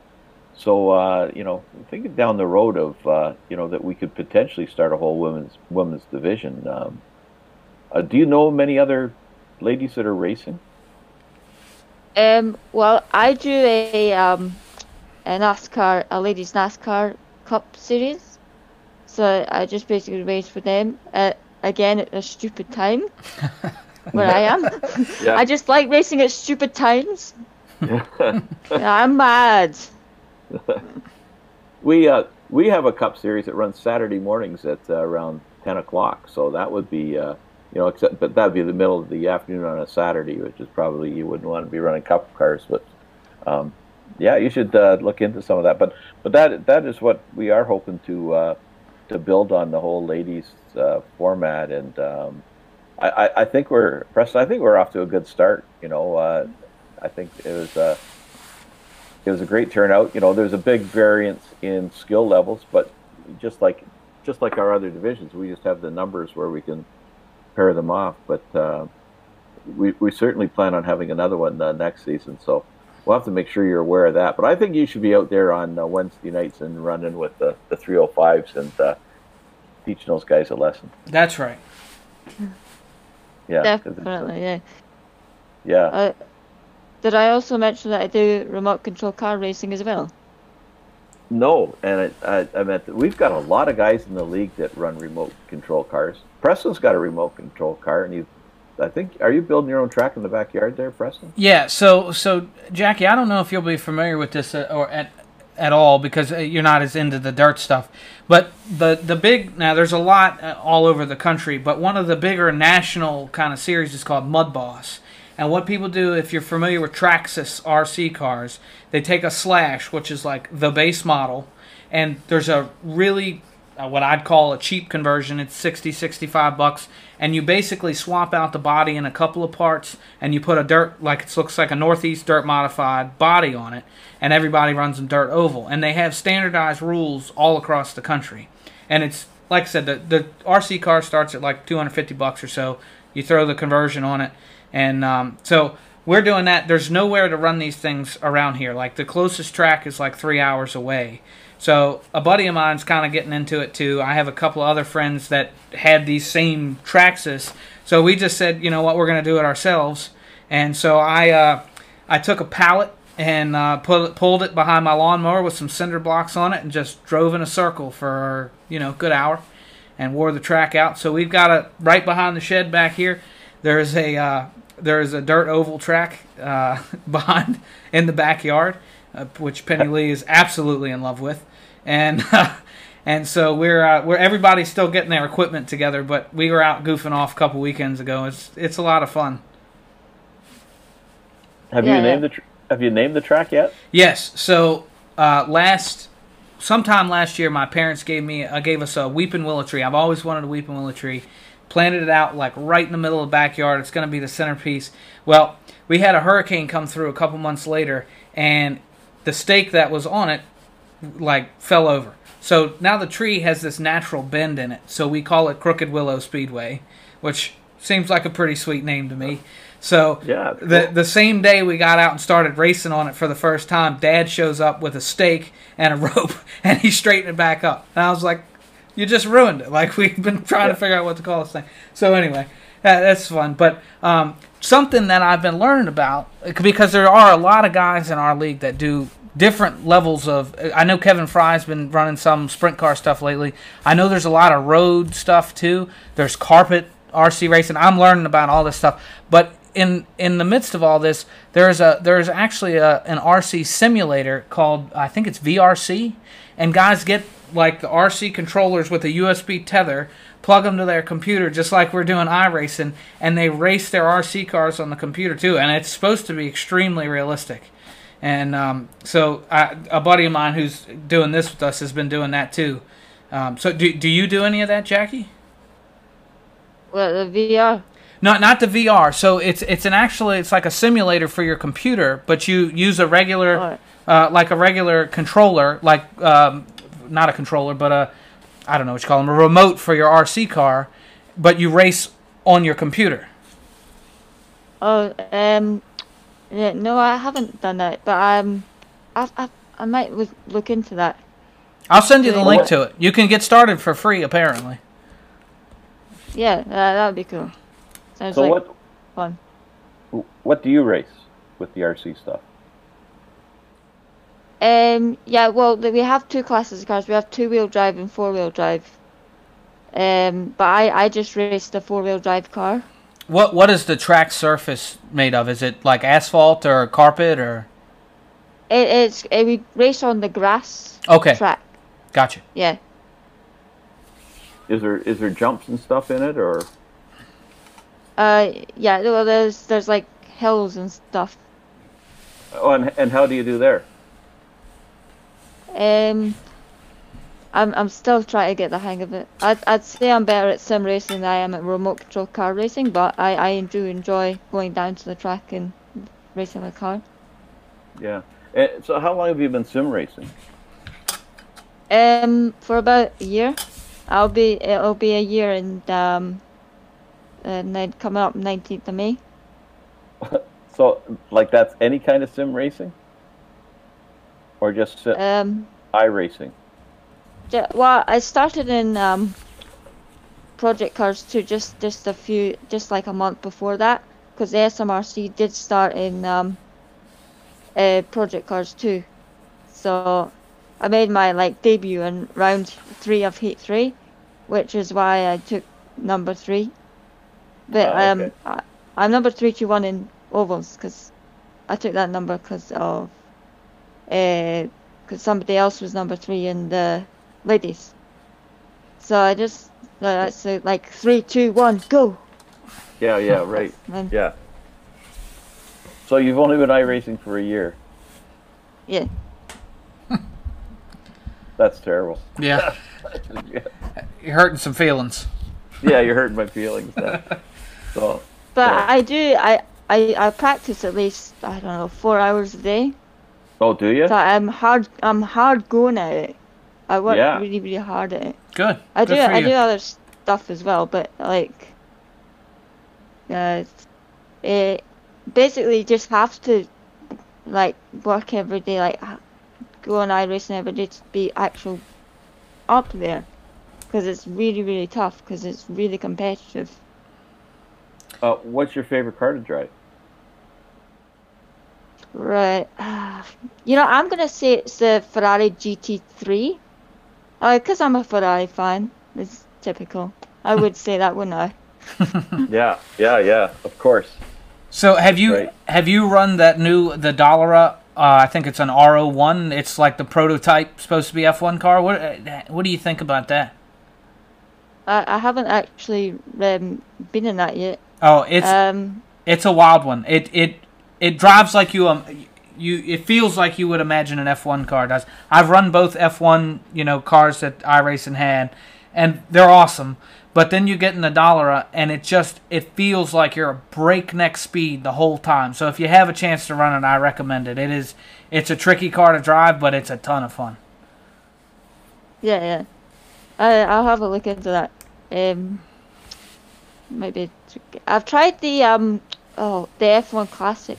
So uh, you know, thinking down the road of uh, you know that we could potentially start a whole women's women's division. Um, uh, do you know many other ladies that are racing? Um, well, I do a um, a NASCAR, a ladies NASCAR Cup series. So I just basically race for them. Uh, again at a stupid time, where I am. Yeah. I just like racing at stupid times. Yeah, I'm mad. we uh, we have a cup series that runs Saturday mornings at uh, around ten o'clock. So that would be uh, you know, except but that'd be the middle of the afternoon on a Saturday, which is probably you wouldn't want to be running cup cars. But um, yeah, you should uh, look into some of that. But but that that is what we are hoping to uh, to build on the whole ladies uh, format, and um, I, I, I think we're Preston. I think we're off to a good start. You know, uh, I think it was. Uh, it was a great turnout. You know, there's a big variance in skill levels, but just like just like our other divisions, we just have the numbers where we can pair them off. But uh, we we certainly plan on having another one uh, next season, so we'll have to make sure you're aware of that. But I think you should be out there on uh, Wednesday nights and running with the the 305s and uh, teaching those guys a lesson. That's right. Yeah. it's, uh, Definitely, yeah. yeah. Uh, did I also mention that I do remote control car racing as well? No, and I, I, I meant that we've got a lot of guys in the league that run remote control cars. Preston's got a remote control car, and you, I think, are you building your own track in the backyard there, Preston? Yeah. So so Jackie, I don't know if you'll be familiar with this uh, or at at all because uh, you're not as into the dirt stuff. But the the big now there's a lot uh, all over the country, but one of the bigger national kind of series is called Mud Boss. And what people do, if you're familiar with Traxxas RC cars, they take a slash, which is like the base model, and there's a really uh, what I'd call a cheap conversion. It's 60, 65 bucks, and you basically swap out the body in a couple of parts, and you put a dirt like it looks like a Northeast dirt modified body on it, and everybody runs in dirt oval, and they have standardized rules all across the country, and it's like I said, the the RC car starts at like 250 bucks or so. You throw the conversion on it, and um, so we're doing that. There's nowhere to run these things around here. Like the closest track is like three hours away. So a buddy of mine's kind of getting into it too. I have a couple other friends that had these same Traxxas. So we just said, you know what, we're going to do it ourselves. And so I uh, I took a pallet and uh, pulled it behind my lawnmower with some cinder blocks on it and just drove in a circle for you know good hour and wore the track out. So we've got it right behind the shed back here. There's a uh, there's a dirt oval track uh, behind in the backyard, uh, which Penny Lee is absolutely in love with, and and so we're uh, we're everybody's still getting their equipment together, but we were out goofing off a couple weekends ago. It's it's a lot of fun. Have Yeah, you named yeah. the tr- Have you named the track yet? Yes. So uh, last, sometime last year, my parents gave me uh, gave us a weeping willow tree. I've always wanted a weeping willow tree. Planted it out like right in the middle of the backyard. It's going to be the centerpiece. Well, we had a hurricane come through a couple months later, and the stake that was on it like fell over. So now the tree has this natural bend in it. So we call it Crooked Willow Speedway, which seems like a pretty sweet name to me. So Yeah, the the same day we got out and started racing on it for the first time, Dad shows up with a stake and a rope, and he straightened it back up. And I was like, "You just ruined it!" Like we've been trying to figure out what to call this thing. So anyway, that, that's fun. But um, something that I've been learning about because there are a lot of guys in our league that do different levels of. I know Kevin Fry's been running some sprint car stuff lately. I know there's a lot of road stuff too. There's carpet RC racing. I'm learning about all this stuff, but in in the midst of all this, there's a there's actually a, an RC simulator called I think it's VRC, and guys get like the RC controllers with a USB tether, plug them to their computer just like we're doing iRacing, and they race their RC cars on the computer too, and it's supposed to be extremely realistic. And um, so I, a buddy of mine who's doing this with us has been doing that too. Um, so do do you do any of that, Jackie? Well, the VR. Not not the VR. So it's it's an actually it's like a simulator for your computer, but you use a regular uh, like a regular controller, like um, not a controller, but a I don't know what you call them, a remote for your RC car, but you race on your computer. Oh, um, yeah, no, I haven't done that, but um, I, I, I might look, look into that. I'll send you the link to it. You can get started for free, apparently. Yeah, uh, that would be cool. Sounds So like what fun. What do you race with the RC stuff? Um, yeah, well, we have two classes of cars. We have two-wheel drive and four-wheel drive. Um, but I, I just raced a four-wheel drive car. What what is the track surface made of? Is it like asphalt or carpet or? It, it's uh we race on the grass Okay, track. gotcha. Yeah. Is there is there jumps and stuff in it, or Uh, yeah. Well, there's there's like hills and stuff. oh, and and how do you do there? Um, I'm I'm still trying to get the hang of it. I'd I'd say I'm better at sim racing than I am at remote control car racing, but I I do enjoy going down to the track and racing my car. Yeah. Eh, so how long have you been sim racing? Um, for about a year. I'll be it'll be a year and um, and then coming up 19th of May. So like that's any kind of sim racing, or just si- Um, iRacing? well, I started in um, Project Cars 2 just just a few just like a month before that because the SMRC did start in um, uh, Project Cars 2. So I made my like debut in round three of Heat 3, which is why I took number three. But Ah, um, okay. I, I'm number three to one in ovals because I took that number because of because somebody else was number three in the ladies. So I just uh, that's uh, like three, two, one, go. Yeah, yeah, right. And, Yeah. So you've only been iRacing for a year. yeah. That's terrible. Yeah, you're hurting some feelings. yeah, you're hurting my feelings. Now. So But Yeah. I do I, I I practice at least I don't know four hours a day. Oh, do you? So I'm hard I'm hard going at it. I work Yeah. really really hard at it. Good. I Good do for I you. do other stuff as well, but like uh, it basically just have to like work every day, like h- go on iRacing every day to be actual up there, because it's really really tough because it's really competitive. Uh, what's your favorite car to drive? Right. You know, I'm gonna say it's the Ferrari GT3. Uh, cause I'm a Ferrari fan. It's typical. I would say that, wouldn't I? Yeah, yeah, yeah. Of course. So have you Right. have you run that new the Dallara? Uh, I think it's an RO1. It's like the prototype, supposed to be F1 car. What uh, what do you think about that? I, I haven't actually um, been in that yet. Oh, it's Um, it's a wild one. It it it drives like you um you it feels like you would imagine an F1 car does. I've run both F1 you know cars that iRacing had, and they're awesome. But then you get in the Dallara, and it just it feels like you're a breakneck speed the whole time. So if you have a chance to run it, I recommend it. It is it's a tricky car to drive, but it's a ton of fun. yeah, yeah. I, I'll have a look into that. Um, maybe I've tried the um oh the F1 Classic.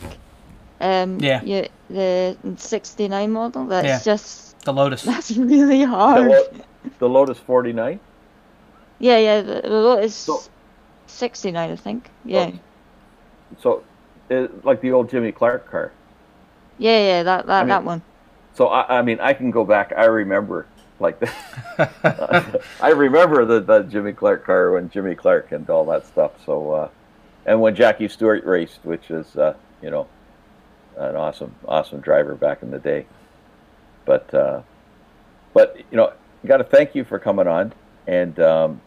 Um, Yeah. yeah the 69 model. That's Yeah. just The Lotus. that's really The, hard. Lo- the Lotus 49. Yeah, yeah. The, the Lotus So- 69, I think. Yeah, So, it, like the old Jimmy Clark car. yeah, yeah. That that mean- that one. So I, I mean, I can go back. I remember like the, I remember the, the Jimmy Clark car when Jimmy Clark and all that stuff. So, uh, and when Jackie Stewart raced, which is uh, you know, an awesome, awesome driver back in the day. But, uh, but you know, got to thank you for coming on, and um,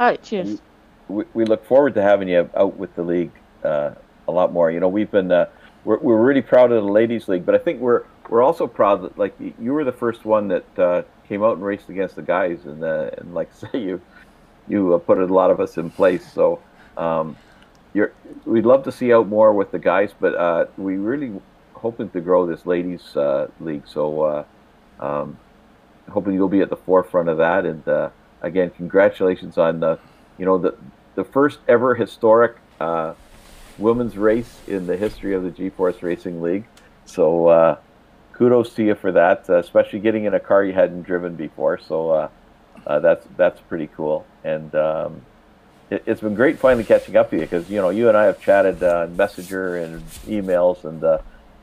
All right, cheers. we, we look forward to having you out with the league uh, a lot more. You know, we've been uh, we're, we're really proud of the ladies league, but I think we're we're also proud that like you were the first one that uh, came out and raced against the guys, and uh, and like say you you uh, put a lot of us in place. So um, you're we'd love to see out more with the guys, but uh, we really hoping to grow this ladies uh, league. So. Uh, um, hoping you'll be at the forefront of that. And uh, again, congratulations on the, you know, the the first ever historic uh, women's race in the history of the G-Force Racing League. So uh, kudos to you for that, uh, especially getting in a car you hadn't driven before. So that's that's pretty cool. And um, it, it's been great finally catching up to you because you know you and I have chatted uh, on Messenger and emails and uh,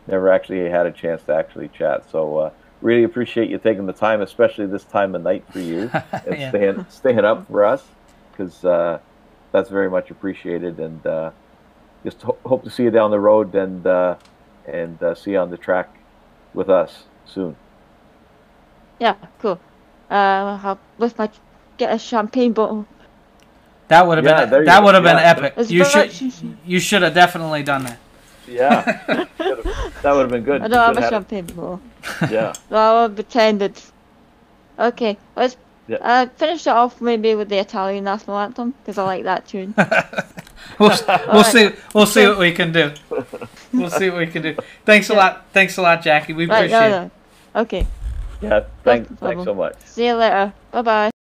never actually had a chance to actually chat. So. Uh, Really appreciate you taking the time, especially this time of night for you, and Yeah. staying staying up for us, because uh, that's very much appreciated. And uh, just ho- hope to see you down the road and uh, and uh, see you on the track with us soon. Yeah, cool. Uh, I'll with my get a champagne bottle. That would have Yeah, been that would have been epic. It's You very- should you should have definitely done that. Yeah, that would have been good. I don't have Could've a had- champagne bottle. Yeah, So I'll pretend it's okay. Let's Yeah. uh, finish it off maybe with the Italian national anthem because I like that tune. We'll, we'll see we'll see what we can do. We'll see what we can do. Thanks a lot. Thanks a lot, Jackie. We right, appreciate no, it. Okay. yeah. Thanks, No thanks so much. See you later. Bye bye.